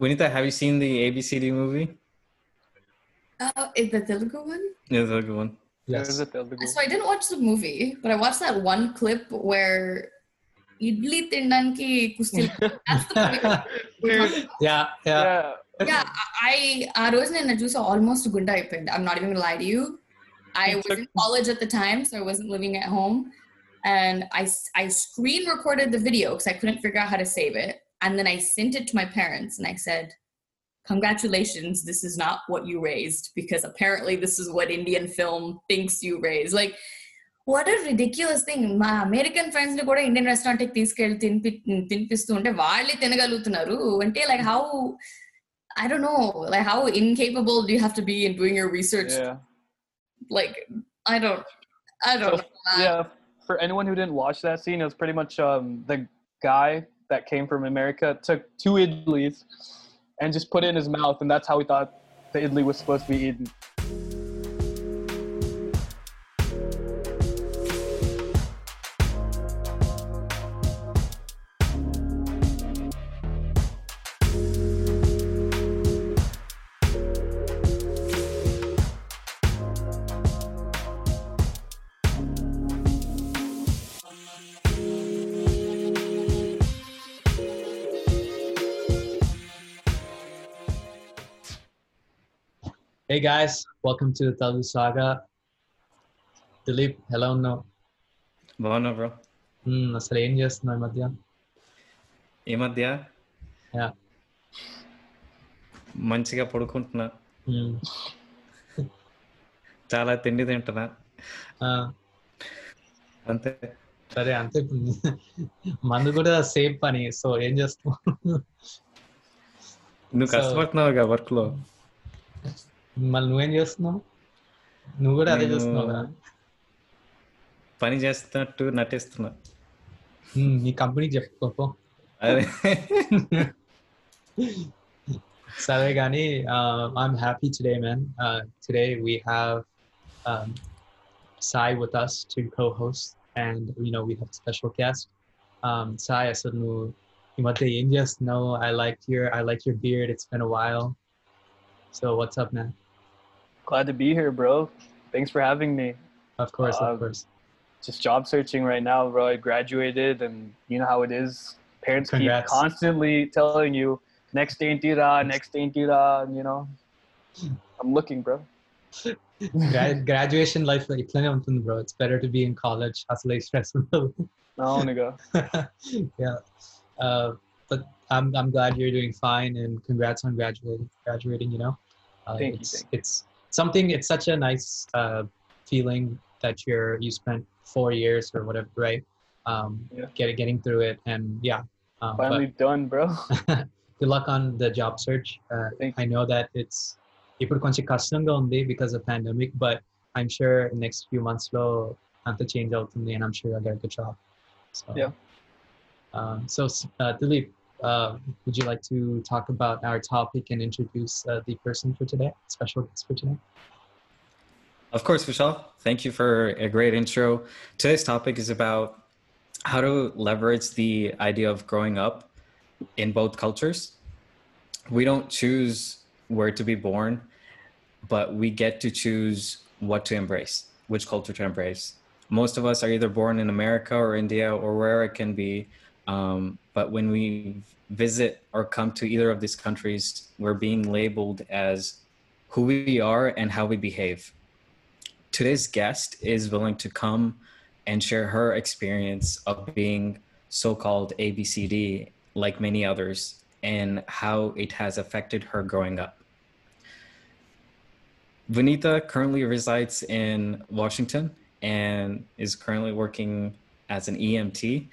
Vinita, have you seen the ABCD movie? Uh, is the Telugu one? Yeah, the good one. Yes. There's a Telugu. So I didn't watch the movie, but I watched that one clip where idli తినడానికి కుస్తీ That's the movie. yeah, yeah. yeah. yeah, I ఆ రోజు నేను చూసి almost గుండె అయిపోయింది I'm not even gonna lie to you. I was in college at the time, so I wasn't living at home. And I, s- I screen recorded the video because I couldn't figure out how to save it. And then I sent it to my parents and I said, Congratulations, this is not what you raised because apparently this is what Indian film thinks you raised. Like, what a ridiculous thing. మా American friends ని కూడా Indian restaurant కి తీసుకెళ్లి తినిపి తినిపిస్తూ ఉంటే వాళ్ళే తినగలుగుతున్నారు అంటే like how I don't know, like how incapable do you have to be in doing your research? Yeah. Like, I don't, I don't So, know. yeah. For anyone who didn't watch that scene, it was pretty much um, the guy that came from America took two idlis and just put it in his mouth, and that's how he thought the idli was supposed to be eaten. Hey guys, welcome to the Telugu Saga. Dilip ఎలా ఉన్నావు బాగున్నా bro Hmm, అసలు ఏం చేస్తున్నావు ఈ మధ్య? ఈ మధ్య? Yeah. మంచిగా పడుకుంటున్నా. Hmm. చాలా తిండి తింటున్నా. Ah, అంతే. సరే అంతే. మందు కూడా సేమ్ పని. సో ఏం చేస్తావు నువ్వు కష్టపడుతున్నావుగా వర్క్లో మళ్ళీ నువ్వేం చేస్తున్నావు నువ్వు కూడా అదే నేను- చేస్తున్నావు కదా పని చేస్తున్నట్టు నటిస్తున్నా Hmm, నీ కంపెనీకి చెప్పుకోపో అదే Sorry, Gani. Uh, I'm happy today, man. Uh, today we have um, Sai with us to co-host, and you know we have a special guest. Um, Sai, I said, "No, you want to just know I like your I like your beard. It's been a while. So what's up, man? Glad to be here, bro. Thanks for having me. Of course, uh, of um, course. Just job searching right now, bro. I graduated, and you know how it is. Parents Congrats. keep constantly telling you, next day in Tira, next day in Tira, and you know, I'm looking, bro. graduation life like bro. It's better to be in college. Hustle stressful. no, nigga. yeah. Uh, but I'm I'm glad you're doing fine and congrats on graduating graduating, you know. Uh, Thank it's, you. Thank it's something. It's such a nice uh, feeling that you're you spent four years or whatever, right? Um, Yeah. getting getting through it and yeah. Um, but Finally done, bro. good luck on the job search. Uh, Thank I know that it's ఇప్పుడు కొంచెం కష్టంగా ఉంది because of pandemic, but I'm sure next few months లో అంత change అవుతుంది and I'm sure you'll get a good job. So, Yeah. uh, would you like to talk about our topic and introduce uh, the person for today, special guest for today? Of course, Vishal. Thank you for a great intro. Today's topic is about how to leverage the idea of growing up in both cultures. We don't choose where to be born, but we get to choose what to embrace, which culture to embrace. Most of us are either born in America or India or wherever it can be. Um, but when we visit or come to either of these countries, we're being labeled as who we are and how we behave today's guest is willing to come and share her experience of being so-called ABCD like many others and how it has affected her growing up. Vanita currently resides in Washington and is currently working as an EMT.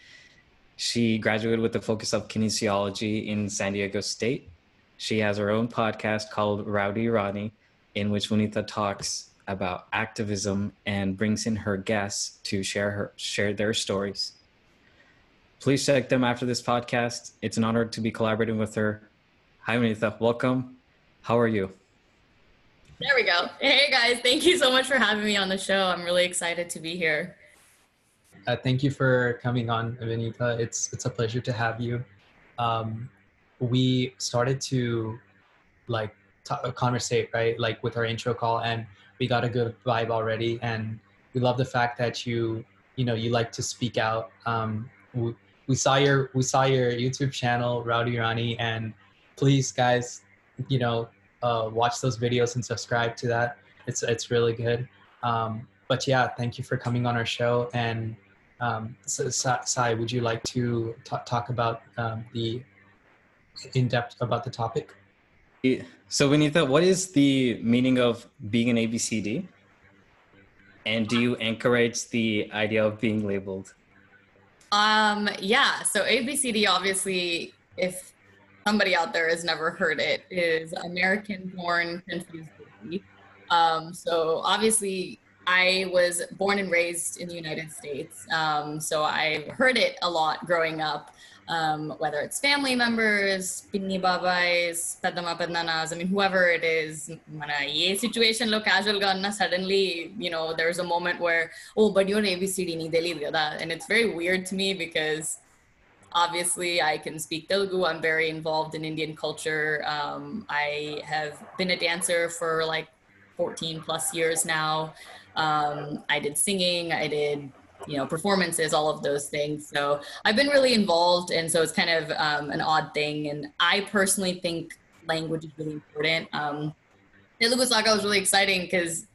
She graduated with the focus of kinesiology in San Diego State. She has her own podcast called Rowdy Rani, in which Vanita talks about activism and brings in her guests to share her share their stories. Please check them after this podcast. It's an honor to be collaborating with her. Hi, Vanita. Welcome. How are you? There we go. Hey guys, thank you so much for having me on the show. I'm really excited to be here. Uh, thank you for coming on, Vinita. It's it's a pleasure to have you. Um, we started to like t- conversate, right? Like with our intro call, and we got a good vibe already. And we love the fact that you, you know, you like to speak out. Um, we, we saw your we saw your YouTube channel, Rowdy Rani, and please, guys, you know, uh, watch those videos and subscribe to that. It's it's really good. Um, but yeah, thank you for coming on our show. And um, so, Sai, would you like to t- talk about um, the in depth about the topic? So, Vinita, what is the meaning of being an ABCD? And do you encourage the idea of being labeled? Um, yeah, so ABCD obviously, if somebody out there has never heard it, is American born confused baby. Um, so obviously I was born and raised in the United States. Um, so I heard it a lot growing up, um, whether it's family members, pinni babais, pedama pednanas, I mean, whoever it is, mana ye situation lo casual ganna suddenly, you know, there's a moment where, oh, but you're ABCD ni that. And it's very weird to me because obviously I can speak Telugu. I'm very involved in Indian culture. Um, I have been a dancer for like 14 plus years now. Um, I did singing, I did, you know, performances, all of those things. So I've been really involved. And so it's kind of um, an odd thing. And I personally think language is really important. Um, Telugu Saga was really exciting because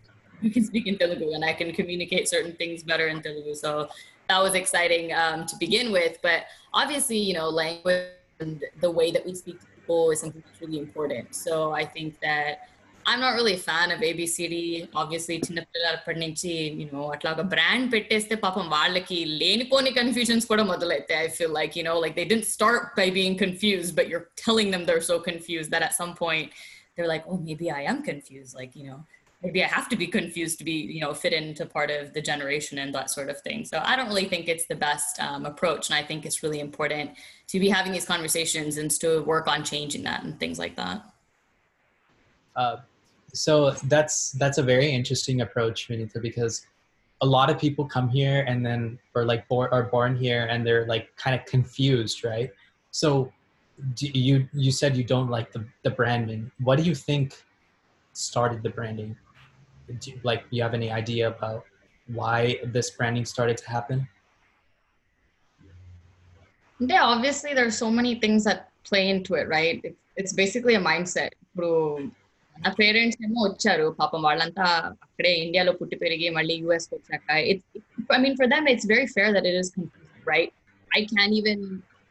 you can speak in Telugu and I can communicate certain things better in Telugu. So that was exciting um, to begin with. But obviously, you know, language and the way that we speak to people is something that's really important. So I think that I'm not really a fan of ABCD. Obviously, చిన్నపిల్లలప్పటి నుంచి you know అట్లా ఒక brand పెట్టేస్తే పాపం వాళ్ళకి లేనిపోని confusions కూడా మొదలైతే I feel like, you know, like they didn't start by being confused, but you're telling them they're so confused that at some point they're like, oh, maybe I am confused. Like, you know, maybe I have to be confused to be, you know, fit into part of the generation and that sort of thing. So I don't really think it's the best um, approach. And I think it's really important to be having these conversations and to work on changing that and things like that. Uh, so that's that's a very interesting approach, Vinita, because a lot of people come here and then are like born are born here and they're like kind of confused, right? So you you said you don't like the the branding. What do you think started the branding? Do like, do you have any idea about why this branding started to happen? Yeah, obviously there's so many things that play into it, right? It's, basically a mindset. నా parents ఏమో వచ్చారు పాపం వాళ్ళంతా అక్కడే ఇండియాలో పుట్టి పెరిగి మళ్ళీ యూఎస్ వచ్చాక it's I mean for them it's very fair that it is right I can even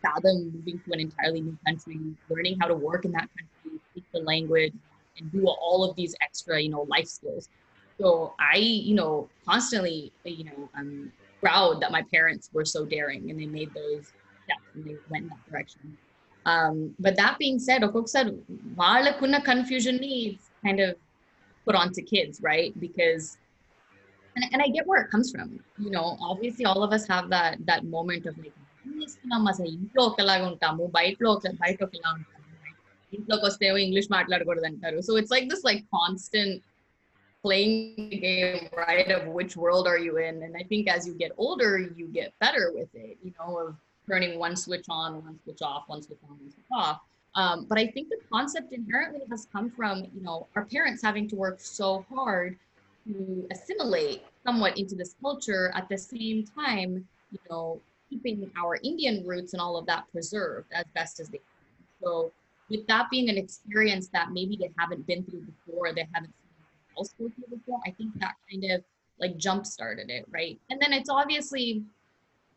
fathom moving to an entirely new country, learning how to work in that country, speak the language, and do all of these extra, you know, life skills. So I, you know, constantly, you know, I'm proud that my parents were so daring and they made those steps and they went in that direction. Um, but that being said, said, kuna confusion needs kind of put onto kids, right? Because and, and I get where it comes from. You know, obviously all of us have that that moment of like English మాట్లాడకూడదు అంటారు so it's like this like constant playing the game right of which world are you in and i think as you get older you get better with it you know of turning one switch on, one switch off, one switch on, one switch off. Um, but I think the concept inherently has come from, you know, our parents having to work so hard to assimilate somewhat into this culture at the same time, you know, keeping our Indian roots and all of that preserved as best as they can. So with that being an experience that maybe they haven't been through before, they haven't seen else go through before, I think that kind of like jump started it, right? And then it's obviously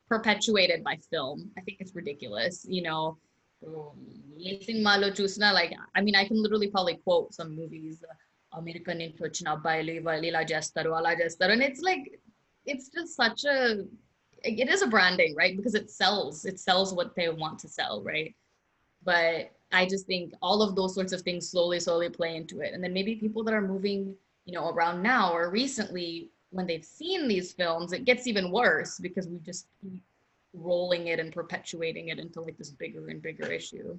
perpetuated by film. I think it's ridiculous, you know. Like, I mean, I can literally probably quote some movies, uh, American Nintu Chinabbaili, Valila Jestaru, Ala Jestaru, and it's like, it's just such a, it is a branding, right? Because it sells, it sells what they want to sell, right? But I just think all of those sorts of things slowly, slowly play into it. And then maybe people that are moving, you know, around now or recently when they've seen these films, it gets even worse because we just keep rolling it and perpetuating it into like this bigger and bigger issue.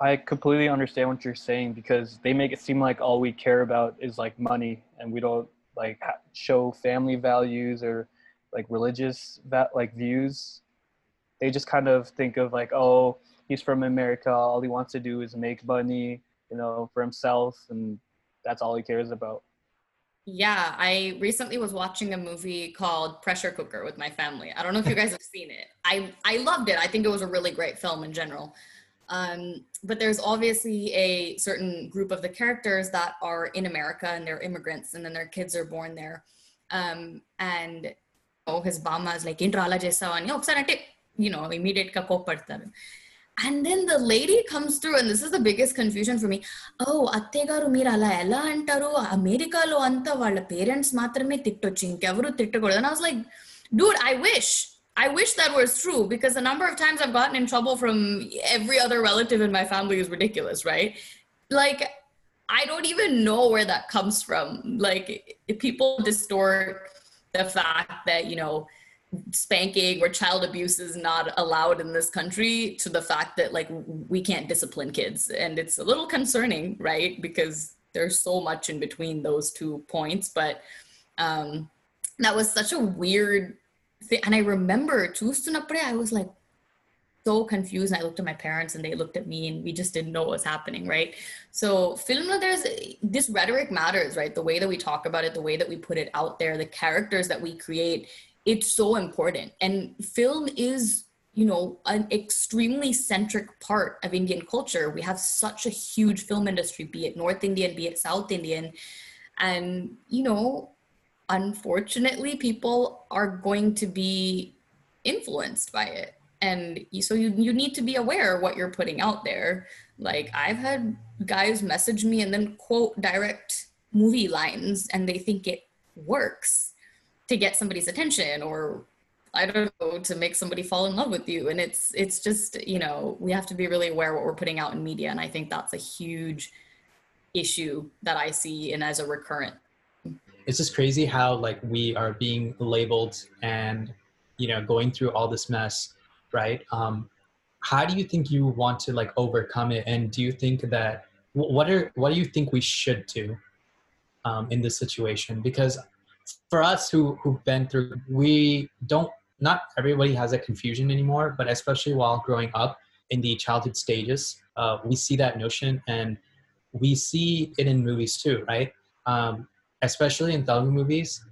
I completely understand what you're saying because they make it seem like all we care about is like money and we don't like show family values or like religious that like views. They just kind of think of like, oh, he's from America. All he wants to do is make money, you know, for himself, and that's all he cares about. Yeah, I recently was watching a movie called Pressure Cooker with my family. I don't know if you guys have seen it. I I loved it. I think it was a really great film in general. Um, but there's obviously a certain group of the characters that are in America and they're immigrants, and then their kids are born there. Um, and oh, his mama is like, "Intra jesa you know, immediate ka and then the lady comes through and this is the biggest confusion for me oh అత్తయ్య గారు మీరు అలా ఎలా అంటారు అమెరికాలో అంతా వాళ్ళ parents మాత్రమే తిట్టొచ్చు ఇంకెవరు తిట్టకూడదు and I was like dude I wish I wish that was true because the number of times I've gotten in trouble from every other relative in my family is ridiculous, right? Like, I don't even know where that comes from. Like, people distort the fact that, you know, spanking where child abuse is not allowed in this country to the fact that like we can't discipline kids. And it's a little concerning right? Because there's so much in between those two points. But um that was such a weird thing and i remember i was like so confused. And i looked at my parents and they looked at me and we just didn't know what was happening right? So film there's this rhetoric matters right? The way that we talk about it the way that we put it out there the characters that we create it's so important. And film is you know an extremely centric part of indian culture. We have such a huge film industry be it north indian be it south indian. And you know unfortunately people are going to be influenced by it. And so you, you need to be aware what you're putting out there. Like i've had guys message me and then quote direct movie lines and they think it works to get somebody's attention or I don't know to make somebody fall in love with you. And it's it's just you know we have to be really aware what we're putting out in media. And I think that's a huge issue that I see and as a recurrent. It's just crazy how like we are being labeled and you know going through all this mess right? Um how do you think you want to like overcome it? And do you think that what are what do you think we should do um, in this situation? Because for us who who've been through, we don't. Not everybody has that confusion anymore, but especially while growing up in the childhood stages, uh, we see that notion and we see it in movies too, right? Um, especially in Telugu movies,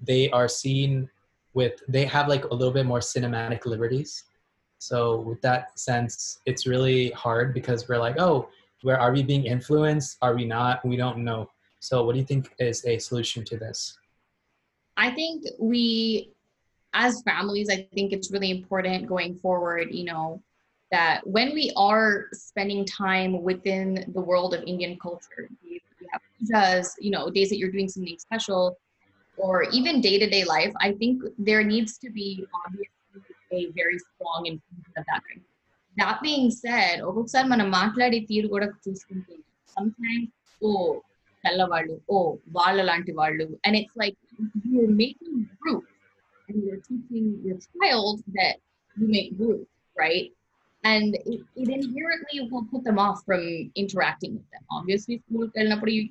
they are seen with they have like a little bit more cinematic liberties. So with that sense, it's really hard because we're like, oh, where are we being influenced? Are we not? We don't know. So what do you think is a solution to this? I think we, as families, I think it's really important going forward, you know, that when we are spending time within the world of Indian culture, we have pujas, you know, days that you're doing something special, or even day to day life, I think there needs to be obviously a very strong inclusion of that. That being said, sometimes, oh, తెల్లవాళ్ళు ఓ వాళ్ళ లాంటి వాళ్ళు and it's like you're making groups and you're teaching your child that you make groups right and it, it inherently will put them off from interacting with them obviously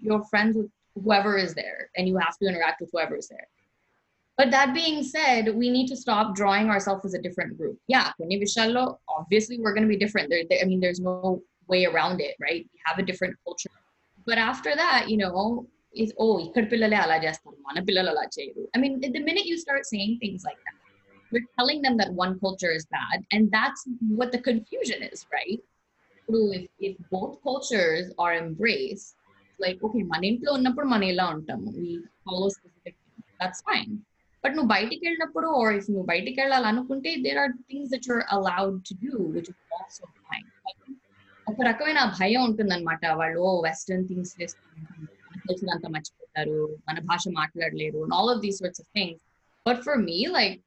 you're friends with whoever is there and you have to interact with whoever is there but that being said, we need to stop drawing ourselves as a different group. Yeah, obviously we're going to be different. There, there, I mean, there's no way around it, right? We have a different culture but after that, you know, is oh, ikkad pillale ala chestaru, mana pillalu ala cheyaru. I mean, the minute you start saying things like that, you're telling them that one culture is bad, and that's what the confusion is, right? So if, if both cultures are embraced, like okay, మన ఇంట్లో ఉన్నప్పుడు మన ఇలా ఉంటాము we follow specific things. That's fine. But నువ్వు బయటికి వెళ్ళినప్పుడు or if నువ్వు బయటికి వెళ్ళాలనుకుంటే there are things that you're allowed to do, which is also fine. ఒక రకమైన భయం ఉంటుందన్నమాట వాళ్ళు వెస్టర్న్ థింగ్స్ తెలిసినంత మర్చిపోతారు మన భాష మాట్లాడలేరు and all of these sorts of things but for me like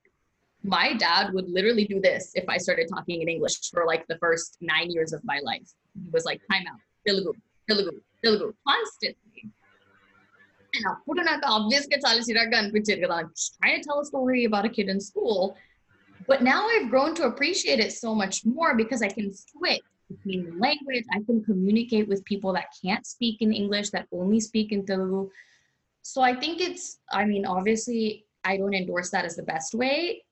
my dad would literally do this if I started talking in English for like the first nine years of my life. He was like, time out, Telugu, Telugu, Telugu, constantly. And అప్పుడు నాకు ఆబ్వియస్గా చాలా చిరాగ్గా అనిపించేది కదా trying to tell a story about a kid in school. But now I've grown to appreciate it so much more because I can switch between the language. I can communicate with people that can't speak in English, that only speak in Telugu. So I think it's, I mean, obviously, I don't endorse that as the best way,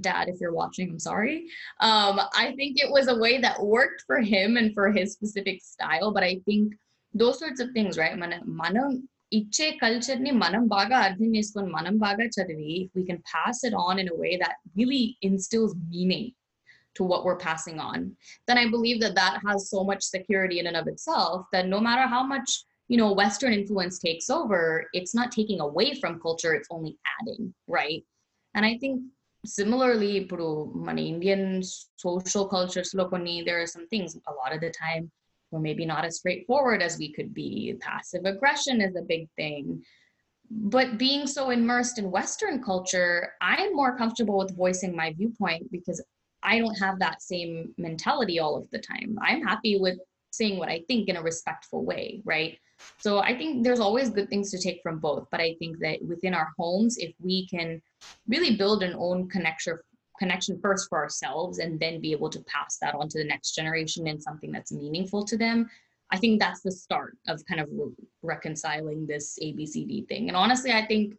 dad, if you're watching, I'm sorry. Um, I think it was a way that worked for him and for his specific style. But I think those sorts of things, right? మన మనం ఇచ్చే culture ని మనం బాగా అర్థం చేసుకొని మనం బాగా చదివి if we can pass it on in a way that really instills meaning to what we're passing on then i believe that that has so much security in and of itself that no matter how much you know western influence takes over it's not taking away from culture it's only adding right and i think similarly ఇప్పుడు మన indian social cultures లో కొన్ని there are some things a lot of the time we're maybe not as straightforward as we could be passive aggression is a big thing but being so immersed in western culture i'm more comfortable with voicing my viewpoint because I don't have that same mentality all of the time. I'm happy with saying what I think in a respectful way, right? So I think there's always good things to take from both. But I think that within our homes, if we can really build an own connection connection first for ourselves and then be able to pass that on to the next generation in something that's meaningful to them, I think that's the start of kind of re- reconciling this ABCD thing. And honestly, I think,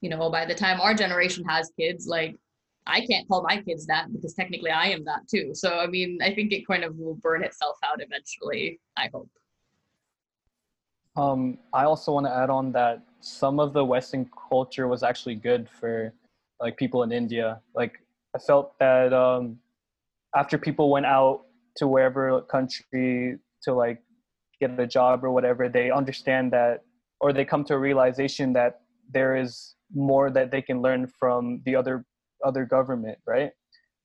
you know, by the time our generation has kids, like I can't call my kids that because technically I am that too. So I mean, I think it kind of will burn itself out eventually. I hope. Um, I also want to add on that some of the Western culture was actually good for like people in India. Like I felt that um, after people went out to wherever country to like get a job or whatever, they understand that or they come to a realization that there is more that they can learn from the other other government, right?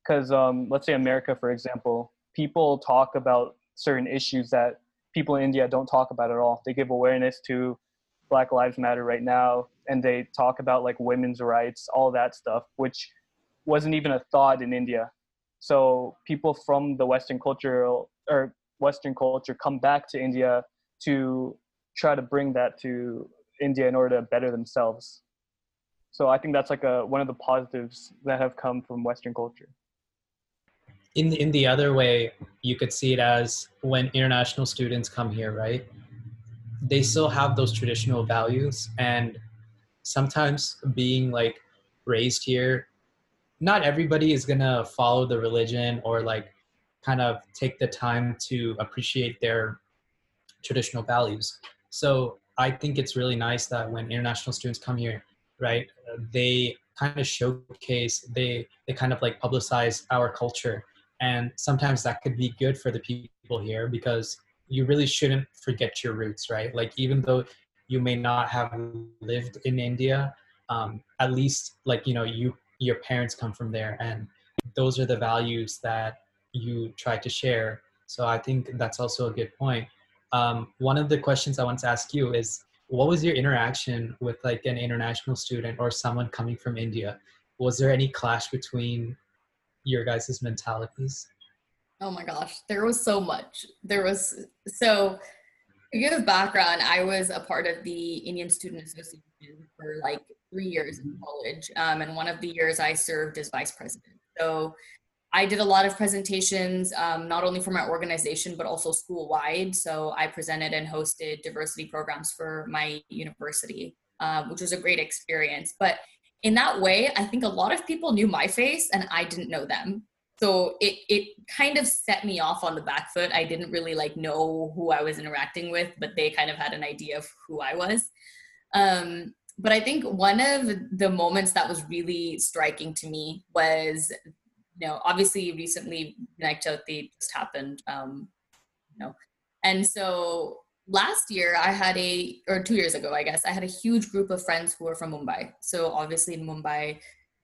Because um, let's say America, for example, people talk about certain issues that people in India don't talk about at all. They give awareness to Black Lives Matter right now, and they talk about like women's rights, all that stuff, which wasn't even a thought in India. So people from the Western culture or Western culture come back to India to try to bring that to India in order to better themselves. So I think that's like a one of the positives that have come from Western culture. in in the other way you could see it as when international students come here right they still have those traditional values and sometimes being like raised here not everybody is gonna follow the religion or like kind of take the time to appreciate their traditional values so i think it's really nice that when international students come here right? They kind of showcase they they kind of like publicize our culture. And sometimes that could be good for the people here because you really shouldn't forget your roots right? Like even though you may not have lived in india um, at least like you know you your parents come from there and those are the values that you try to share. So i think that's also a good point. Um, one of the questions i want to ask you is what was your interaction with like an international student or someone coming from india was there any clash between your guys' mentalities? Oh my gosh, there was so much. There was so to give background, I was a part of the Indian Student Association for like three years in college. Um, and one of the years I served as vice president. So I did a lot of presentations, um, not only for my organization, but also school wide. So I presented and hosted diversity programs for my university, uh, which was a great experience. But in that way, I think a lot of people knew my face and I didn't know them. So it it kind of set me off on the back foot. I didn't really like know who I was interacting with, but they kind of had an idea of who I was. Um, but I think one of the moments that was really striking to me was, you know, obviously recently Vinayak Chauthi just happened, um, you know, and so last year I had a, or two years ago, I guess, I had a huge group of friends who were from Mumbai. So obviously in Mumbai,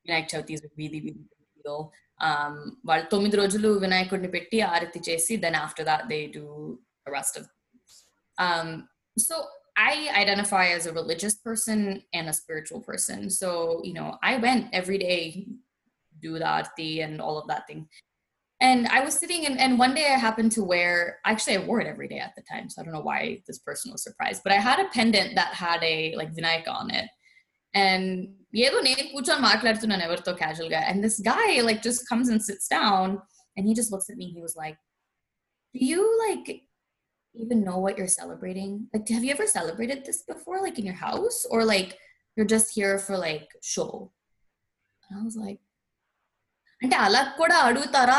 Vinayak Chauthi is a really, really big deal. వాళ్ళు తొమ్మిది రోజులు వినాయకుడిని పెట్టి ఆరతి చేసి then after that they do rest of so I identify as a religious person and a spiritual person. So, you know, I went every day, do the arti and all of that thing. And I was sitting and, and one day I happened to wear, actually I wore it every day at the time. So I don't know why this person was surprised, but I had a pendant that had a like Vinayak on it. And ఏదో నేను కూర్చొని మాట్లాడుతున్నాను ఎవరితో casual గా and this guy like just comes and sits down and he just looks at me he was like do you like even know what you're celebrating like have you ever celebrated this before like in your house or like you're just here for like show and i was like అంటే అలా కూడా అడుగుతారా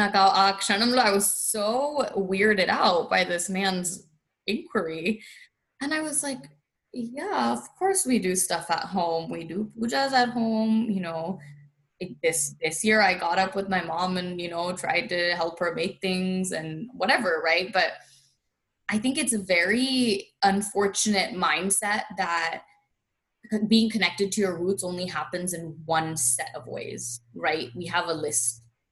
నాకు ఆ క్షణంలో I was so weirded out by this man's inquiry and I was like yeah of course we do stuff at home we do pujas at home you know this this year I got up with my mom and you know tried to help her make things and whatever right but I think it's a very unfortunate mindset that being connected to your roots only happens in one set of ways, right? We have a list.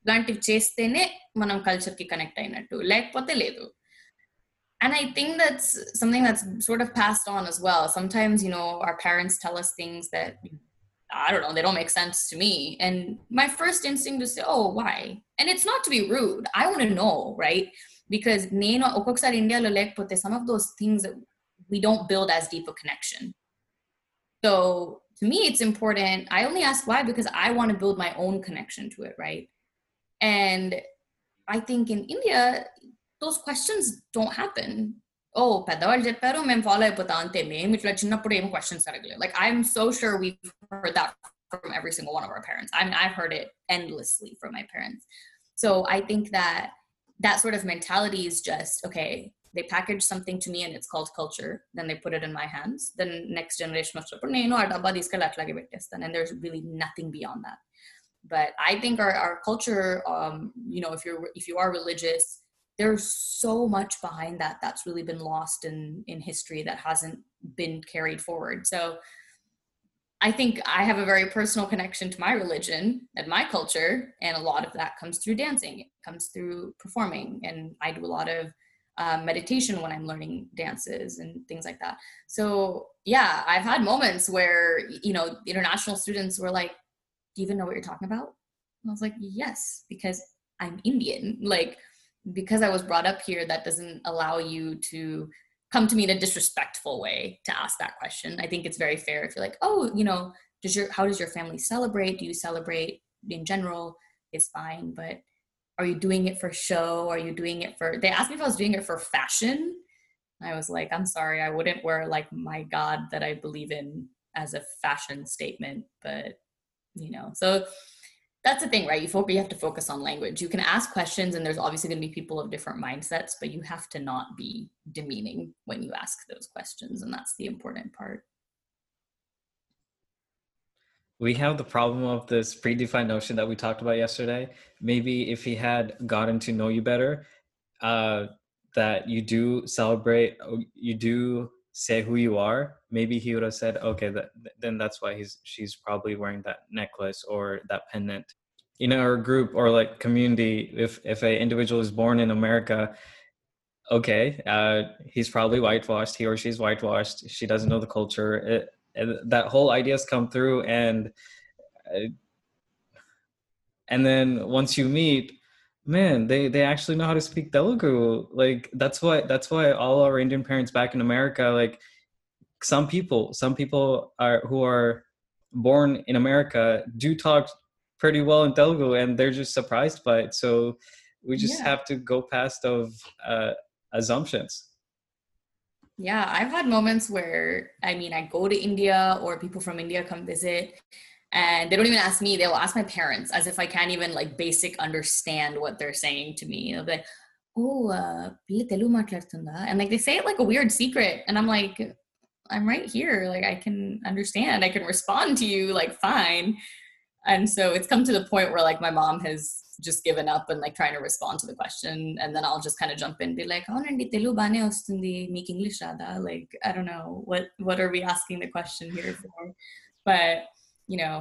ఇలాంటివి చేస్తేనే మనం కల్చర్కి connect అయినట్టు లేకపోతే లేదు and i think that's something that's sort of passed on as well sometimes you know our parents tell us things that i don't know they don't make sense to me and my first instinct is to say oh why and it's not to be rude i want to know right because నేను ఒక్కొక్కసారి ఇండియాలో లేకపోతే some of those things that we don't build as deep a connection so to me, it's important. I only ask why because I want to build my own connection to it, right? And I think in India, those questions don't happen. ఓ పెద్దవాళ్ళు చెప్పారు మేము follow అయిపోతాం అంతే మేము ఇట్లా చిన్నప్పుడు ఏం questions అడగలేదు like I'm so sure we heard that from every single one of our parents. I mean, I've heard it endlessly from my parents. So I think that that sort of mentality is just okay, they package something to me and it's called culture. Then they put it in my hands. Then next generation of oh, children, no adabba and there's really nothing beyond that. But i think our, our culture um, you know if you're if you are religious there's so much behind that that's really been lost in in history that hasn't been carried forward. So I think I have a very personal connection to my religion and my culture, and a lot of that comes through dancing. It comes through performing, and I do a lot of um, meditation when I'm learning dances and things like that. So yeah, I've had moments where you know international students were like, "Do you even know what you're talking about?" And I was like, "Yes, because I'm Indian. Like because I was brought up here, that doesn't allow you to." come to me in a disrespectful way to ask that question. I think it's very fair if you're like, oh, you know, does your how does your family celebrate? Do you celebrate in general? It's fine, but are you doing it for show? Are you doing it for they asked me if I was doing it for fashion. I was like, I'm sorry, I wouldn't wear like my God that I believe in as a fashion statement, but you know, so that's the thing, right? You, fo- you have to focus on language. You can ask questions, and there's obviously going to be people of different mindsets, but you have to not be demeaning when you ask those questions, and that's the important part. We have the problem of this predefined notion that we talked about yesterday. Maybe if he had gotten to know you better, uh, that you do celebrate, you do say who you are. Maybe he would have said, "Okay, that, then that's why he's she's probably wearing that necklace or that pendant." in our group or like community if if a individual is born in america okay uh he's probably whitewashed he or she's whitewashed she doesn't know the culture it, it, that whole ideas come through and uh, and then once you meet man they they actually know how to speak telugu like that's why that's why all our indian parents back in america like some people some people are who are born in america do talk pretty well in Telugu, and they're just surprised by it. So we just Yeah. have to go past of uh, assumptions. Yeah, I've had moments where I mean, I go to India or people from India come visit and they don't even ask me, they'll ask my parents as if I can't even like basic understand what they're saying to me. They'll be like, oh, uh, and like they say it like a weird secret. And I'm like, I'm right here. Like I can understand, I can respond to you, like fine. And so it's come to the point where like my mom has just given up and like trying to respond to the question and then I'll just kind of jump in and be like, అవునండి తెలుగు బానే వస్తుంది మీకు English రాదా like I don't know what what are we asking the question here for but you know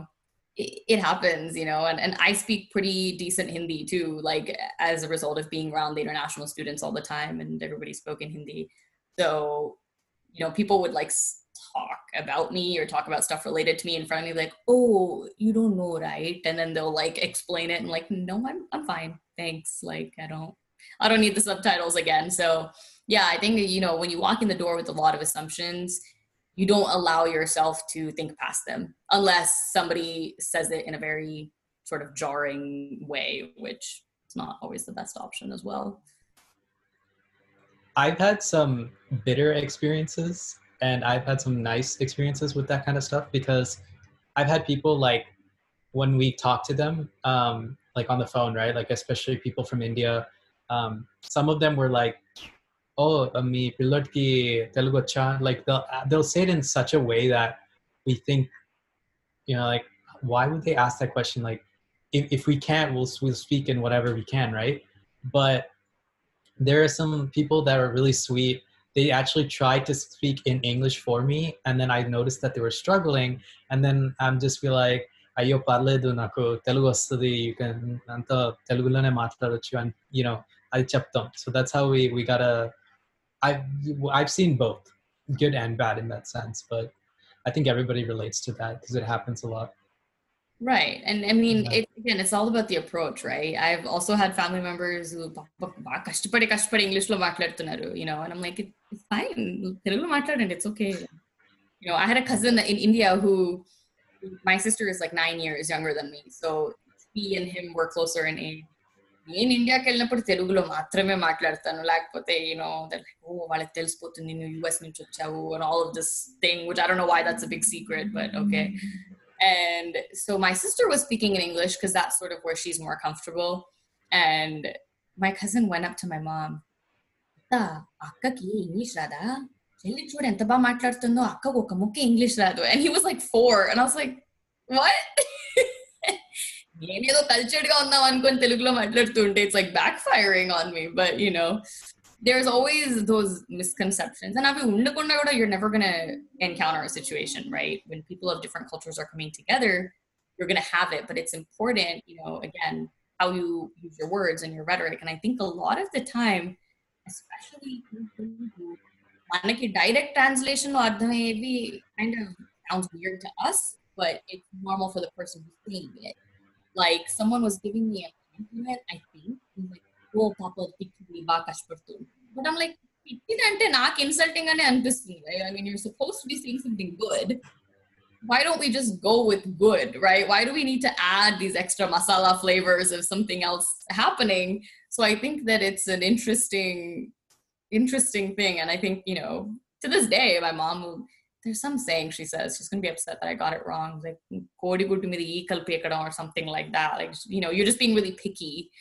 it, it happens you know and, and I speak pretty decent Hindi too like as a result of being around the international students all the time and everybody spoke in Hindi so you know people would like talk about me or talk about stuff related to me in front of me like oh you don't know right? And then they'll like explain it and like no i'm i'm fine. Thanks. Like i don't i don't need the subtitles again. So yeah i think you know when you walk in the door with a lot of assumptions you don't allow yourself to think past them unless somebody says it in a very sort of jarring way which is not always the best option as well I've had some bitter experiences and I've had some nice experiences with that kind of stuff because I've had people like when we talk to them, um, like on the phone, right? Like especially people from India, um, some of them were like, "Oh, me ki Telugu cha." Like they'll they'll say it in such a way that we think, you know, like why would they ask that question? Like, if, if we can't, we'll we'll speak in whatever we can, right? But there are some people that are really sweet they actually tried to speak in English for me, and then I noticed that they were struggling, and then I'm just be like, అయ్యో పర్లేదు నాకు తెలుగు వస్తుంది you can అంతా తెలుగులోనే మాట్లాడచ్చు అని you know అది చెప్తాం so that's how we we got I've I've seen both good and bad in that sense but I think everybody relates to that because it happens a lot Right. And I mean, yeah. it, again, it's all about the approach, right? I've also had family members who కష్టపడి కష్టపడి ఇంగ్లీష్లో మాట్లాడుతున్నారు you know and I'm like it's fine తెలుగులో మాట్లాడండి it's okay you know I had a cousin in India who my sister is like nine years younger than me so he and him were closer in age నేను ఇండియాకి వెళ్ళినప్పుడు తెలుగులో మాత్రమే మాట్లాడతాను లేకపోతే you know ఓ వాళ్ళకి తెలిసిపోతుంది నువ్వు యుఎస్ నుంచి వచ్చావు and all of this thing which I don't know why that's a big secret but okay and so my sister was speaking in English because that's sort of where she's more comfortable. And my cousin went up to my mom. అక్కకి English రాదా చెల్లి చూడు ఎంత బాగా మాట్లాడుతుందో అక్కకు ఒక ముక్క ఇంగ్లీష్ రాదు and he was like four and I was like what నేనేదో కల్చర్డ్ గా ఉందాం అనుకొని తెలుగులో మాట్లాడుతుంటే it's like back firing on me but you know there's always those misconceptions. And you're never going to encounter a situation, right? When people of different cultures are coming together, you're going to have it. But it's important, you know, again, how you use your words and your rhetoric. And I think a lot of the time, especially direct translation maybe kind of sounds weird to us, but it's normal for the person who's saying it. Like someone was giving me a compliment, I think, like ఓ పాప పిక్కింది బాగా కష్టపడుతుంది but I'm like పిక్కింది అంటే నాకు insulting అనే అనిపిస్తుంది I mean your suppose to be seeing something good why don't we just go with good, right? Why do we need to add these extra masala flavors of something else happening? So I think that it's an interesting, interesting thing. And I think, you know, to this day, my mom will, there's some saying she says she's gonna be upset that I got it wrong. Like Kodi or something like that. Like, you know, you're just being really picky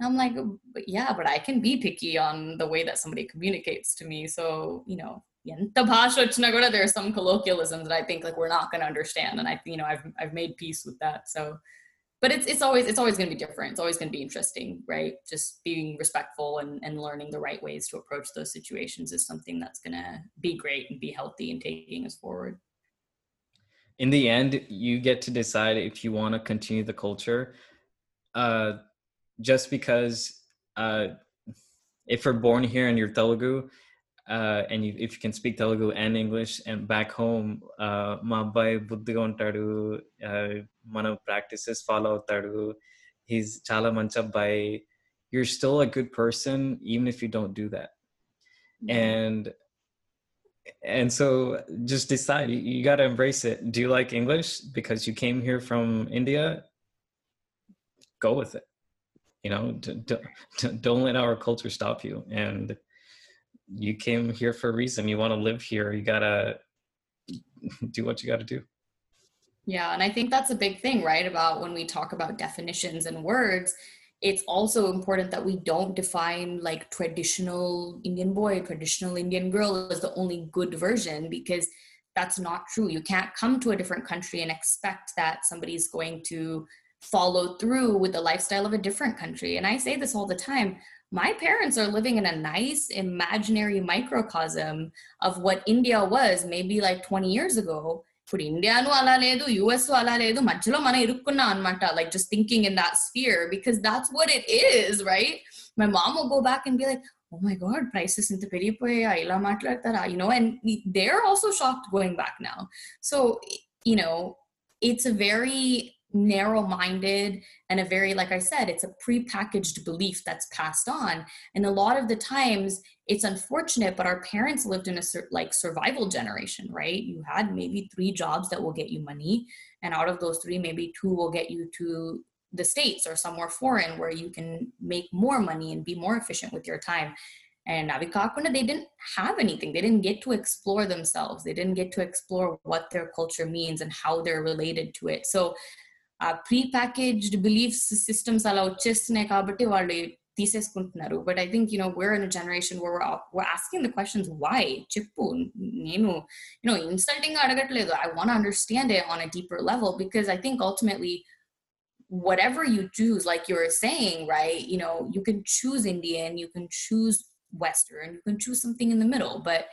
I'm like, but yeah, but I can be picky on the way that somebody communicates to me. So, you know, there are some colloquialisms that I think like we're not going to understand. And I, you know, I've, I've made peace with that. So, but it's, it's always, it's always going to be different. It's always going to be interesting, right? Just being respectful and, and learning the right ways to approach those situations is something that's going to be great and be healthy and taking us forward. In the end, you get to decide if you want to continue the culture. Uh, just because uh, if you're born here and you're Telugu, uh, and you, if you can speak Telugu and English, and back home, మా అబ్బాయి బుద్ధిగా ఉంటాడు మన practices follow అవుతాడు he's చాలా మంచి అబ్బాయి you're still a good person even if you don't do that mm-hmm. and and so just decide you, you got to embrace it do you like english because you came here from india go with it you know don't, don't let our culture stop you. And you came here for a reason. You want to live here. You gotta do what you gotta do. Yeah and i think that's a big thing right about when we talk about definitions and words. It's also important that we don't define like traditional indian boy traditional indian girl as the only good version because that's not true. You can't come to a different country and expect that somebody's going to follow through with the lifestyle of a different country. And I say this all the time. My parents are living in a nice imaginary microcosm of what India was maybe like 20 years ago. ఇప్పుడు ఇండియాను అలా లేదు US అలా లేదు మధ్యలో మనం ఇరుక్కున్నాం అనమాట like just thinking in that sphere because that's what it is right my ma'am will go back and be like oh my god prices ఇంత పెరిగిపోయా ఇలా మాట్లాడతారా you know and they're also shocked going back now so you know it's a very narrow minded and a very like i said it's a pre-packaged belief that's passed on and a lot of the times it's unfortunate but our parents lived in a like survival generation right you had maybe three jobs that will get you money and out of those three maybe two will get you to the states or somewhere foreign where you can make more money and be more efficient with your time and Navikakuna, they didn't have anything. They didn't get to explore themselves. They didn't get to explore what their culture means and how they're related to it. So ఆ pre packaged beliefs systems అలా వచ్చేస్తున్నాయి కాబట్టి వాళ్ళు తీసేసుకుంటున్నారు but I think you know where in generation were asking the questions why చెప్పు నేను you know insulting గా అడగట్లేదు I want understand it on a deeper level because I think ultimately whatever you choose like you were saying right you know you can choose indian you can choose western you can choose something in the middle but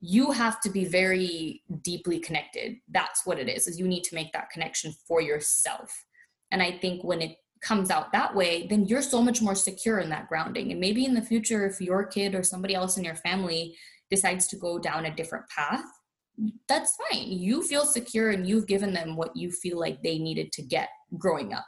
you have to be very deeply connected. That's what it is is you need to make that connection for yourself. And i think when it comes out that way then you're so much more secure in that grounding. And maybe in the future if your kid or somebody else in your family decides to go down a different path that's fine. You feel secure and you've given them what you feel like they needed to get growing up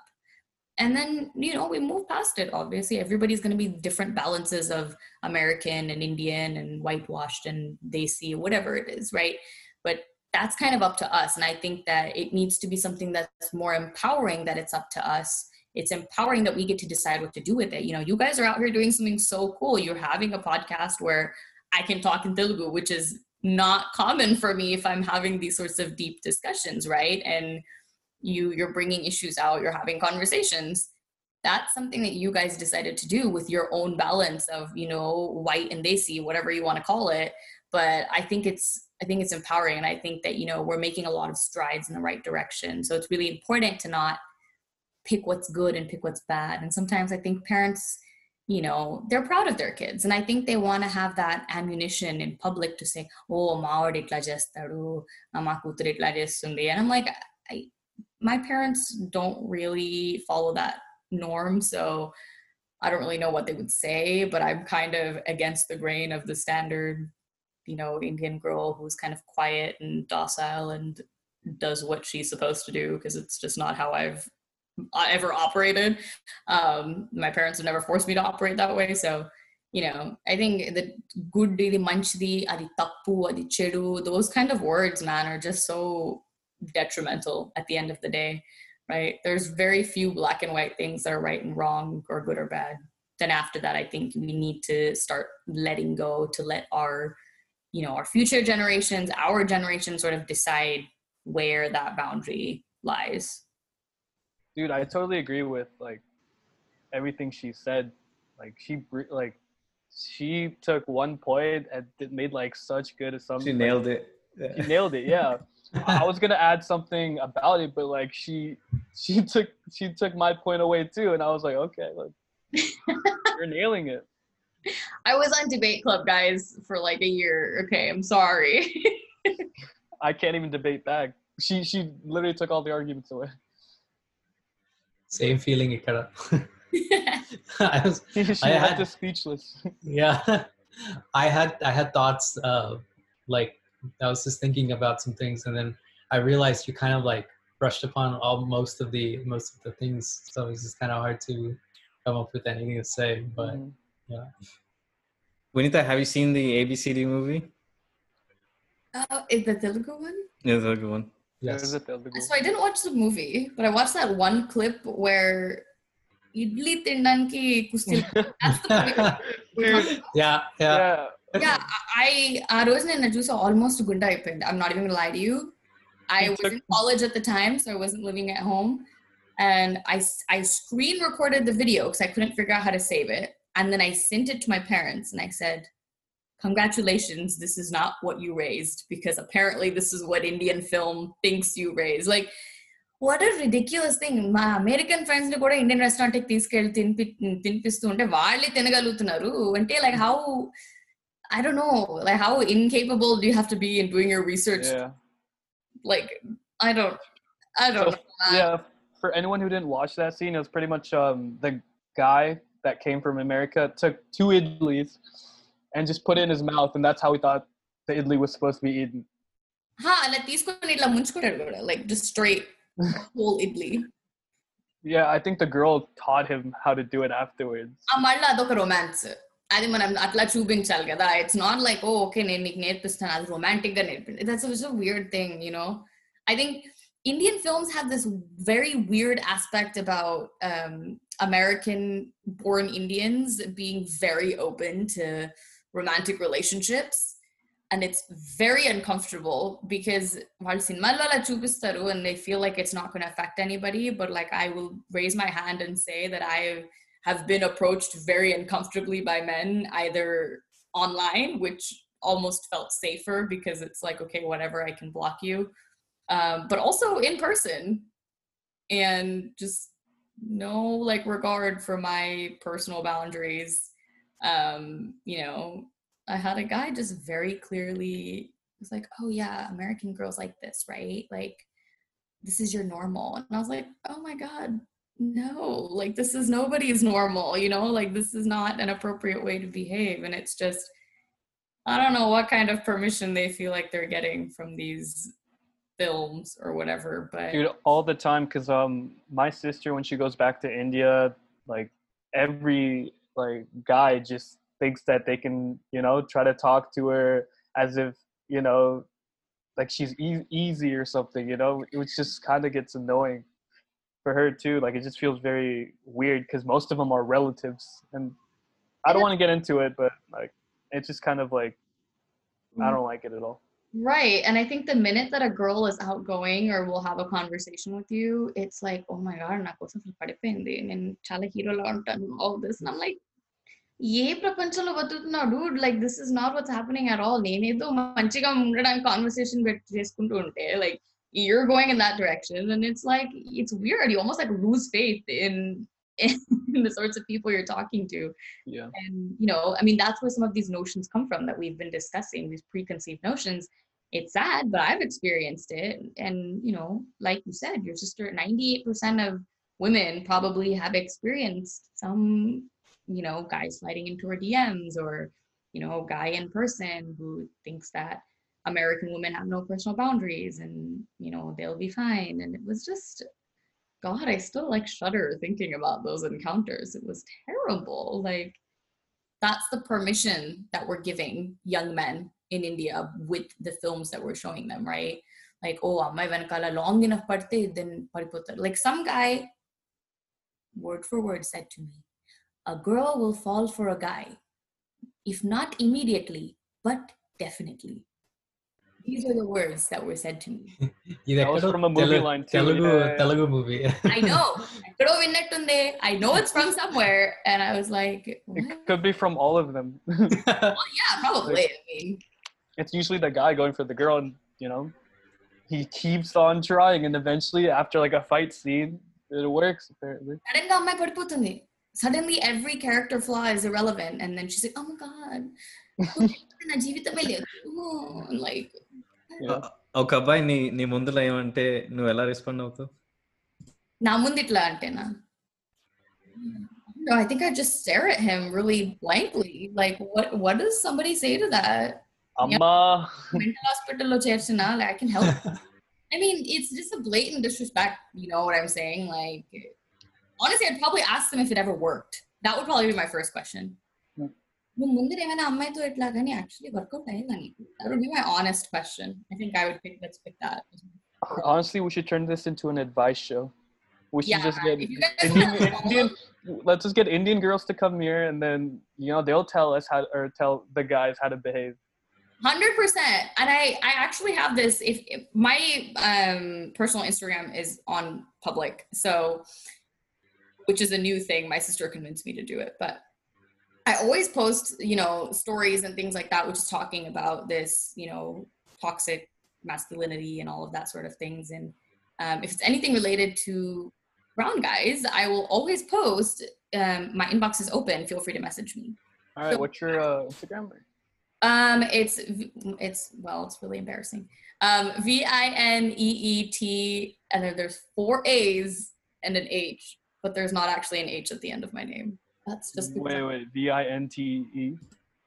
and then you know we move past it obviously. Everybody's going to be different balances of american and indian and whitewashed and they see whatever it is right? But that's kind of up to us. And i think that it needs to be something that's more empowering that it's up to us. It's empowering that we get to decide what to do with it. You know you guys are out here doing something so cool. You're having a podcast where i can talk in telugu which is not common for me if i'm having these sorts of deep discussions right? And you you're bringing issues out you're having conversations that's something that you guys decided to do with your own balance of you know white and desi whatever you want to call it. But i think it's i think it's empowering and i think that you know we're making a lot of strides in the right direction. So it's really important to not pick what's good and pick what's bad. And sometimes i think parents you know they're proud of their kids and i think they want to have that ammunition in public to say oh ma or itla ama kutur itla and i'm like I, my parents don't really follow that norm so i don't really know what they would say but i'm kind of against the grain of the standard you know indian girl who's kind of quiet and docile and does what she's supposed to do because it's just not how i've ever operated. Um my parents have never forced me to operate that way so you know i think the good the manchdi adi tappu adi chedu those kind of words man are just so detrimental at the end of the day right? There's very few black and white things that are right and wrong or good or bad. Then after that i think we need to start letting go to let our you know our future generations our generation sort of decide where that boundary lies. Dude i totally agree with like everything she said. Like she like she took one point and it made like such good assumptions. She like, nailed it. she nailed it yeah i was gonna add something about it but like she she took she took my point away too and i was like okay like you're nailing it. I was on debate club guys for like a year. Okay i'm sorry. I can't even debate back. She she literally took all the arguments away. Same feeling ikkada. I was she I left had- us speechless. Yeah. I had i had thoughts uh like i was just thinking about some things and then i realized you kind of like brushed upon all most of the most of the things so it's just kind of hard to come up with anything to say but Mhm. Vinita, have you seen the ABCD movie? uh, is the telugu one Yeah, the good one. yes There's Telugu. so i didn't watch the movie but i watched that one clip where idli tindanki kusti that's the movie. yeah yeah yeah yeah i ఆ రోజు నేను చూసి almost గుండె అయిపోయింది i'm not even gonna lie to you i was in college at the time so i wasn't living at home and i s- i screen recorded the video because i couldn't figure out how to save it and then i sent it to my parents and i said congratulations this is not what you raised because apparently this is what indian film thinks you raised like what a ridiculous thing మా American friends ని కూడా Indian restaurant కి తీసుకెళ్లి తినిపి తినిపిస్తూ ఉంటే వాళ్ళే తినగలుగుతున్నారు అంటే like how I don't know, like how incapable do you have to be in doing your research? Yeah. Like I don't, I don't. So, yeah, for anyone who didn't watch that scene, it was pretty much um, the guy that came from America took two idlies and just put it in his mouth, and that's how he thought the idli was supposed to be eaten. Like just straight whole idli. Yeah, I think the girl taught him how to do it afterwards. Romance. అది మనం అట్లా చూపించాలి కదా it's not like oh okay నేను నీకు నేర్పిస్తాను అది romantic గా నేర్పింది that's a weird thing you know I think Indian films have this very weird aspect about um, American born Indians being very open to romantic relationships. and it's very uncomfortable because వాళ్ళు సినిమాల్లో అలా చూపిస్తారు and they feel like it's not going to affect anybody but like I will raise my hand and say that I have been approached very uncomfortably by men either online which almost felt safer because it's like okay whatever I can block you um, but also in person and just no like regard for my personal boundaries um you know I had a guy just very clearly was like, oh yeah, American girls like this, right? Like, this is your normal. And I was like, oh my God, no, like, this is nobody's normal, you know? Like, this is not an appropriate way to behave. And it's just, I don't know what kind of permission they feel like they're getting from these films or whatever, but dude all the time because um my sister when she goes back to india like every like guy just thinks that they can you know try to talk to her as if you know like she's e- easy or something you know was just kind of gets annoying for her too like it just feels very weird because most of them are relatives and i don't want to get into it but like it's just kind of like i don't like it at all Right. And I think the minute that a girl is outgoing or will have a conversation with you, it's like, oh my God, నా కోసం అసలు పడిపోయింది నేను చాలా హీరోలా ఉంటాను all this. And I'm like, ఏ ప్రపంచంలో బతుకుతున్నావు Dude like this is not what's happening at all నేనేదో మంచిగా ఉండడానికి కాన్వర్సేషన్ చేసుకుంటూ ఉంటే like You're going in that direction. And it's like it's weird. You almost like lose faith in in the sorts of people you're talking to. Yeah. And you know i mean that's where some of these notions come from that we've been discussing these preconceived notions. It's sad but i've experienced it. And you know like you said your sister 98% of women probably have experienced some you know guy sliding into her dms or you know guy in person who thinks that american women have no personal boundaries and you know they'll be fine and it was just God, I still like shudder thinking about those encounters. It was terrible. Like, that's the permission that we're giving young men in India with the films that we're showing them, right? Like, oh, my venkala long enough parte, then paripotar. Like, some guy, word for word, said to me, a girl will fall for a guy, if not immediately, but definitely. These are the words that were said to me. ఇది That was ఎక్కడో from a movie తెలు- line too, Telugu yeah, yeah. Telugu movie I know. ఎక్కడో విన్నట్టుంది. I know it's from somewhere. And I was like, what? it could be from all of them Well, yeah, probably. I mean, it's usually the guy going for the girl and you know he keeps on trying and eventually after like a fight scene it works apparently సడన్గా అమ్మాయి పడిపోతుంది suddenly every character ఫ్లా is irrelevant and then she's like oh my God నా జీవితమే లేదు like yeah ఒక అబ్బాయి నీ నీ ముందులో ఏమంటే నువ్వు ఎలా రెస్పాండ్ అవుతావు నా ముందు ఇట్లా అంటేనా No, I think I just stare at him really blankly. Like, what? What does somebody say to that? amma Mental hospital lo చేర్చినా, like I can help. I mean, it's just a blatant disrespect. You know what I'm saying? Like, honestly, I'd probably ask them if it ever worked. That would probably be my first question. Hmm. నువ్వు ముందర ఏమైనా అమ్మాయితో ఎట్లా కానీ actually work out అయ్యిందా నీకు that would be my honest question I think I would pick let's pick that honestly we should turn this into an advice show we should Yeah, just get if you guys Indian, wanna follow- Indian let's just get Indian girls to come here and then you know they'll tell us how or tell the guys how to behave Hundred percent, and I I actually have this. If, if my um, personal Instagram is on public, so which is a new thing. My sister convinced me to do it, but I always post you know stories and things like that, which is talking about this you know toxic masculinity and all of that sort of things. And um, if it's anything related to brown guys, I will always post. Um, my inbox is open. Feel free to message me. all right So- what's your uh, instagram Um, it's it's well, it's really embarrassing. Um, V I N E E T, and then there's four A's and an H, but there's not actually an H at the end of my name. That's just because wait I'm- wait v-i-n-t-e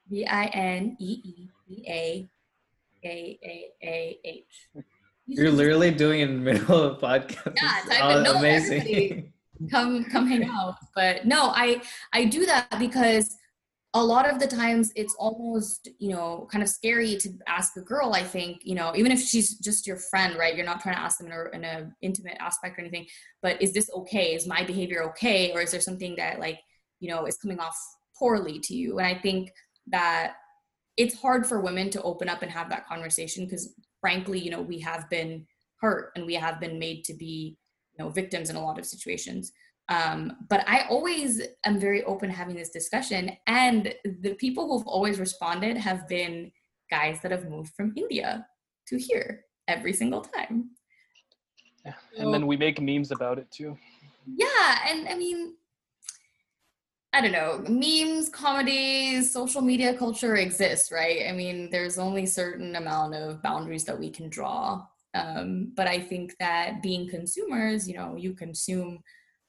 V I N E E B A A A A H. You're literally doing it in the middle of a podcast. Yeah, It's type all it. No, amazing. come come hang out. But no, I I do that because a lot of the times it's almost you know kind of scary to ask a girl i think you know even if she's just your friend right you're not trying to ask them in a, in a intimate aspect or anything but is this okay is my behavior okay or is there something that like you know is coming off poorly to you. And i think that it's hard for women to open up and have that conversation because frankly you know we have been hurt and we have been made to be you know victims in a lot of situations. Um, but i always am very open to having this discussion. And the people who've always responded have been guys that have moved from india to here every single time. Yeah. and then we make memes about it too. Yeah and i mean I don't know, memes, comedies, social media culture exists, right? I mean, there's only certain amount of boundaries that we can draw. Um, but I think that being consumers, you know, you consume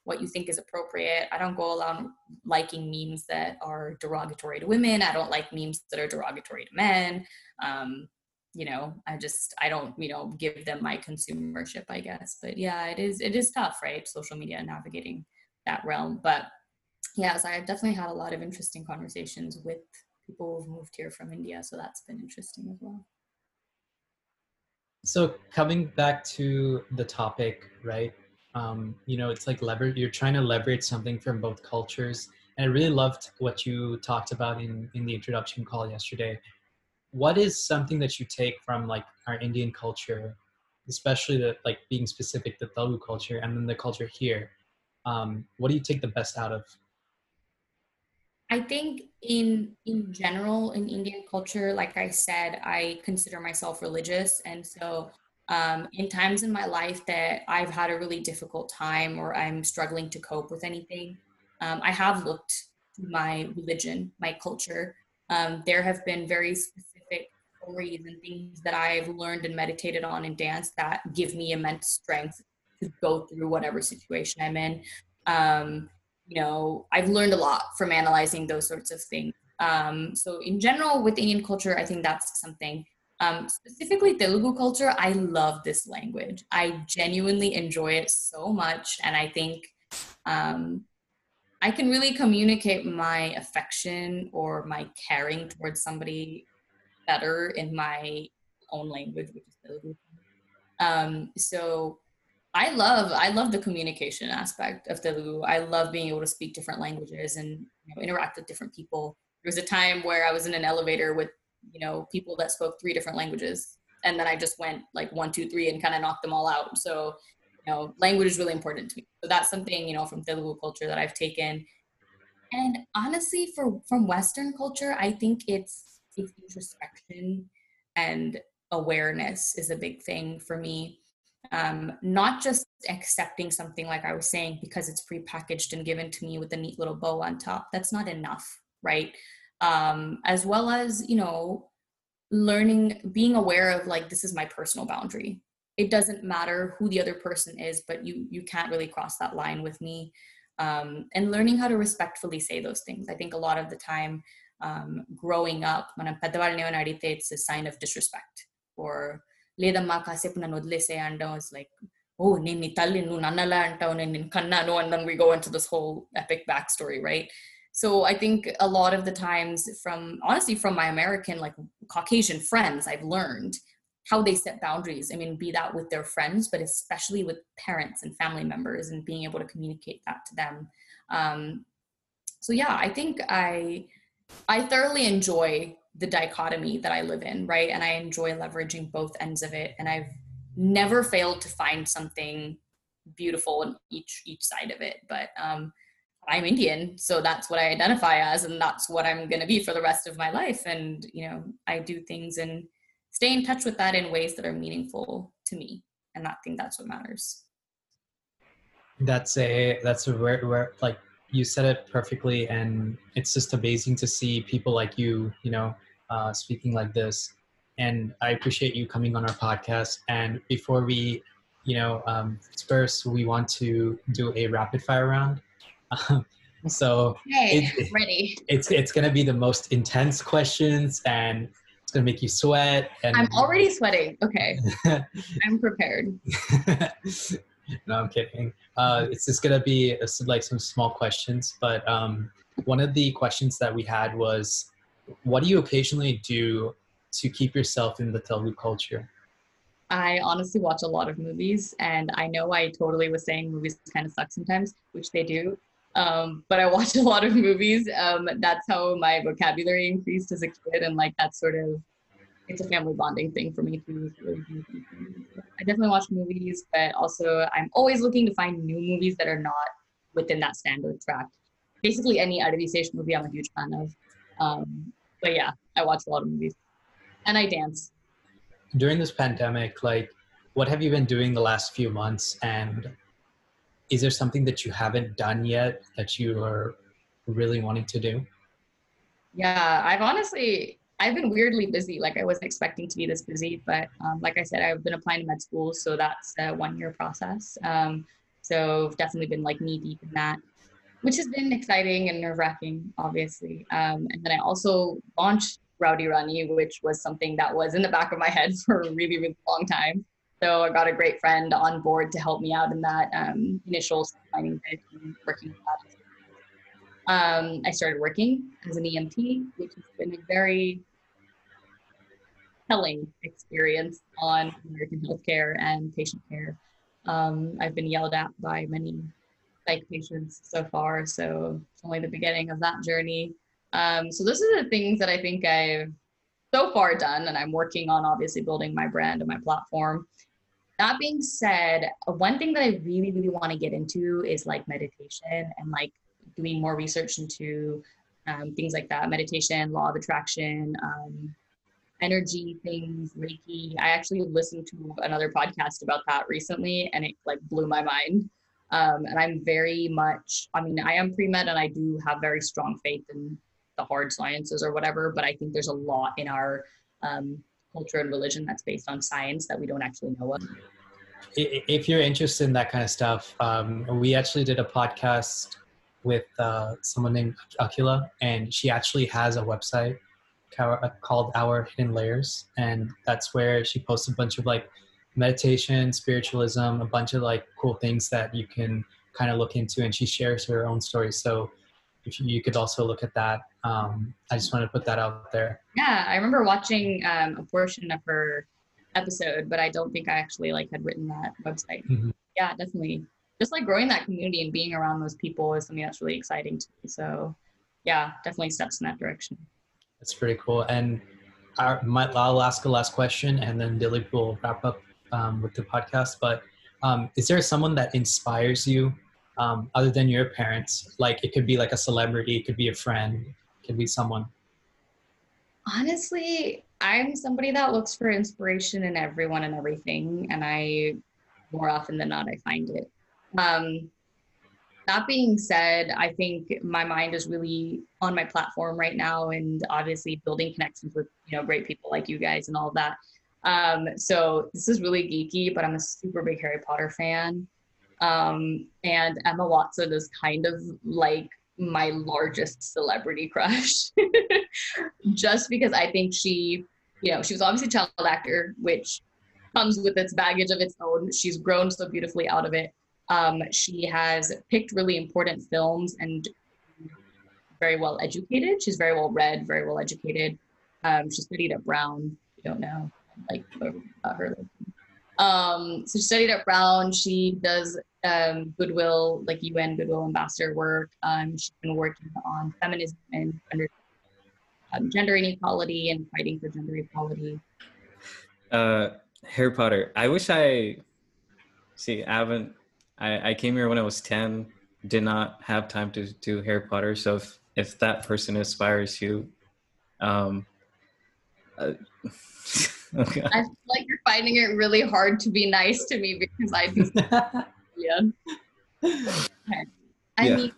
what you think is appropriate. I don't go around liking memes that are derogatory to women. I don't like memes that are derogatory to men. Um, you know, I just I don't, you know, give them my consumership, I guess. But yeah, it is it is tough, right? Social media navigating that realm. But yes, I've definitely had a lot of interesting conversations with people who've moved here from India. So that's been interesting as well. So coming back to the topic, right? Um, you know, it's like lever. You're trying to leverage something from both cultures, and I really loved what you talked about in in the introduction call yesterday. What is something that you take from like our Indian culture, especially the like being specific the Telugu culture, and then the culture here? Um, what do you take the best out of? I think in in general in Indian culture, like I said, I consider myself religious, and so um, in times in my life that I've had a really difficult time or I'm struggling to cope with anything, um, I have looked to my religion, my culture. Um, there have been very specific stories and things that I've learned and meditated on and dance that give me immense strength to go through whatever situation I'm in. Um, you know, I've learned a lot from analyzing those sorts of things. Um, so in general, with Indian culture, I think that's something. Um, specifically Telugu culture, I love this language. I genuinely enjoy it so much, and I think um, I can really communicate my affection or my caring towards somebody better in my own language, which is Telugu. Um, so I love I love the communication aspect of Telugu. I love being able to speak different languages and you know, interact with different people. There was a time where I was in an elevator with you know people that spoke three different languages, and then I just went like one, two, three, and kind of knocked them all out. So you know, language is really important to me. So that's something you know from Telugu culture that I've taken. And honestly, for from Western culture, I think it's it's introspection and awareness is a big thing for me um, not just accepting something like i was saying because it's prepackaged and given to me with a neat little bow on top that's not enough right? Um, as well as you know learning being aware of like this is my personal boundary. It doesn't matter who the other person is but you you can't really cross that line with me. Um, and learning how to respectfully say those things. I think a lot of the time um, growing up it's a sign of disrespect or లేదమ్మా కాసేపు నన్ను వదిలేసే అంటాం it's like oh నేను నీ తల్లి నువ్వు నన్నలా అంటావు నేను నేను కన్నాను and then we go into this whole epic backstory right so i think a lot of the times from honestly from my american like caucasian friends i've learned how they set boundaries i mean be that with their friends but especially with parents and family members and being able to communicate that to them um, so yeah i think i i thoroughly enjoy the dichotomy that I live in, right? And I enjoy leveraging both ends of it. And I've never failed to find something beautiful in each each side of it. But um, I'm Indian, so that's what I identify as, and that's what I'm going to be for the rest of my life. And you know, I do things and stay in touch with that in ways that are meaningful to me, and I think that's what matters. That's a that's a where, where like you said it perfectly, and it's just amazing to see people like you, you know, uh, speaking like this. And I appreciate you coming on our podcast. And before we, you know, um, disperse, we want to do a rapid fire round. so hey, it, ready. It's it's gonna be the most intense questions, and it's gonna make you sweat. And I'm already sweating. Okay, I'm prepared. no, I'm kidding. Uh, it's just gonna be like some small questions, but um, one of the questions that we had was what do you occasionally do to keep yourself in the Telugu culture? I honestly watch a lot of movies, and I know I totally was saying movies kind of suck sometimes, which they do. Um, but I watch a lot of movies. Um, that's how my vocabulary increased as a kid, and like that's sort of it's a family bonding thing for me too. I definitely watch movies, but also I'm always looking to find new movies that are not within that standard track. Basically, any of East movie I'm a huge fan of. Um, but yeah, I watch a lot of movies, and I dance. During this pandemic, like, what have you been doing the last few months, and is there something that you haven't done yet that you are really wanting to do? Yeah, I've honestly I've been weirdly busy. Like I wasn't expecting to be this busy, but um, like I said, I've been applying to med school, so that's a one year process. Um, so I've definitely been like knee deep in that, which has been exciting and nerve wracking, obviously. Um, and then I also launched Rowdy Rani, which was something that was in the back of my head for a really, really long time. So I got a great friend on board to help me out in that um, initial planning bit and working with that. Um, I started working as an EMT, which has been a very telling experience on American healthcare and patient care. Um, I've been yelled at by many psych patients so far, so it's only the beginning of that journey. Um, so those are the things that I think I've so far done, and I'm working on obviously building my brand and my platform. That being said, one thing that I really, really want to get into is like meditation and like doing more research into um, things like that meditation, law of attraction, um, energy things, Reiki. I actually listened to another podcast about that recently and it like blew my mind. Um, and I'm very much, I mean, I am pre med and I do have very strong faith in the hard sciences or whatever, but I think there's a lot in our um, culture and religion that's based on science that we don't actually know of. If you're interested in that kind of stuff, um, we actually did a podcast with uh, someone named Akila, and she actually has a website called Our Hidden Layers, and that's where she posts a bunch of like meditation, spiritualism, a bunch of like cool things that you can kind of look into, and she shares her own story. So if you could also look at that, um, I just want to put that out there. Yeah, I remember watching um, a portion of her episode, but I don't think I actually like had written that website. Mm-hmm. Yeah, definitely. Just like growing that community and being around those people is something that's really exciting to me. So, yeah, definitely steps in that direction. That's pretty cool. And I might, I'll ask a last question and then Dilip will wrap up um, with the podcast. But um, is there someone that inspires you um, other than your parents? Like it could be like a celebrity, it could be a friend, it could be someone. Honestly, I'm somebody that looks for inspiration in everyone and everything. And I, more often than not, I find it. Um, that being said, I think my mind is really on my platform right now, and obviously building connections with you know great people like you guys and all that. Um, so this is really geeky, but I'm a super big Harry Potter fan, um, and Emma Watson is kind of like my largest celebrity crush, just because I think she, you know, she was obviously a child actor, which comes with its baggage of its own. She's grown so beautifully out of it. Um, she has picked really important films and very well educated. She's very well read, very well educated. Um, she studied at Brown. You don't know, like about her. Um, so she studied at Brown. She does um, Goodwill, like UN Goodwill Ambassador work. Um, she's been working on feminism and gender, um, gender inequality and fighting for gender equality. Uh, Harry Potter. I wish I see. I haven't I, I came here when I was 10, did not have time to do Harry Potter. So if, if that person inspires you, um, uh, okay. I feel like you're finding it really hard to be nice to me because I do. yeah. Okay. I yeah. mean,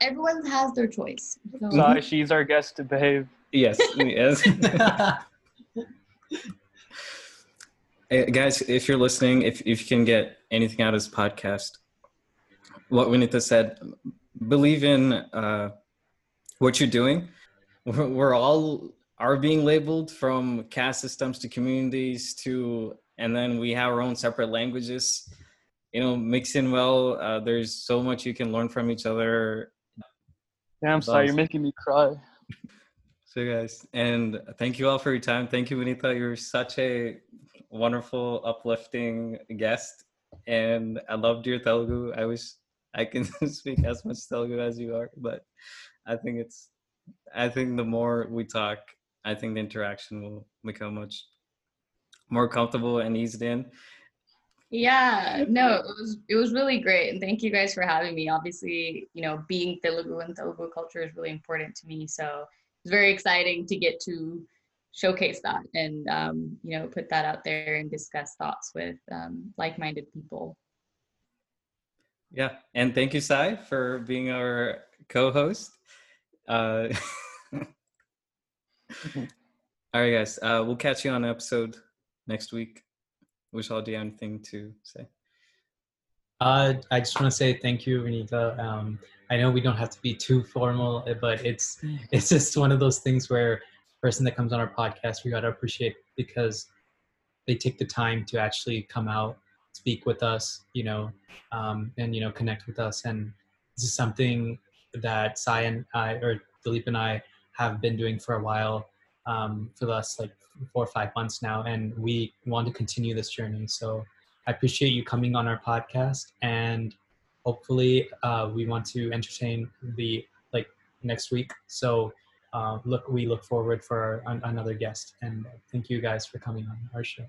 everyone has their choice. So. Sorry, she's our guest to behave. Yes, yes. guys, if you're listening, if, if you can get anything out of this podcast, what Vinita said, believe in uh, what you're doing. We're, we're, all are being labeled from caste systems to communities to, and then we have our own separate languages. You know, mixing well. Uh, there's so much you can learn from each other. Yeah, I'm sorry, you're making me cry. So, guys, and thank you all for your time. Thank you, Vinita. You're such a wonderful, uplifting guest, and I loved your Telugu. I wish I can speak as much Telugu as you are, but I think it's I think the more we talk, I think the interaction will become much more comfortable and eased in. Yeah, no, it was it was really great, and thank you guys for having me. Obviously, you know, being Telugu and Telugu culture is really important to me, so it's very exciting to get to showcase that and um, you know put that out there and discuss thoughts with um, like-minded people. Yeah, and thank you, Sai, for being our co-host. Uh, all right, guys, uh, we'll catch you on episode next week. Vishal, do you have anything to say? Uh, I just want to say thank you, Vinita. Um, I know we don't have to be too formal, but it's it's just one of those things where person that comes on our podcast we got to appreciate because they take the time to actually come out, speak with us, you know, um, and you know connect with us. And this is something that Sai and I, or Dilip and I, have been doing for a while, um, for the last like four or five months now, and we want to continue this journey. So I appreciate you coming on our podcast, and hopefully uh, we want to entertain the like next week. So uh, look, we look forward for our, another guest, and thank you guys for coming on our show.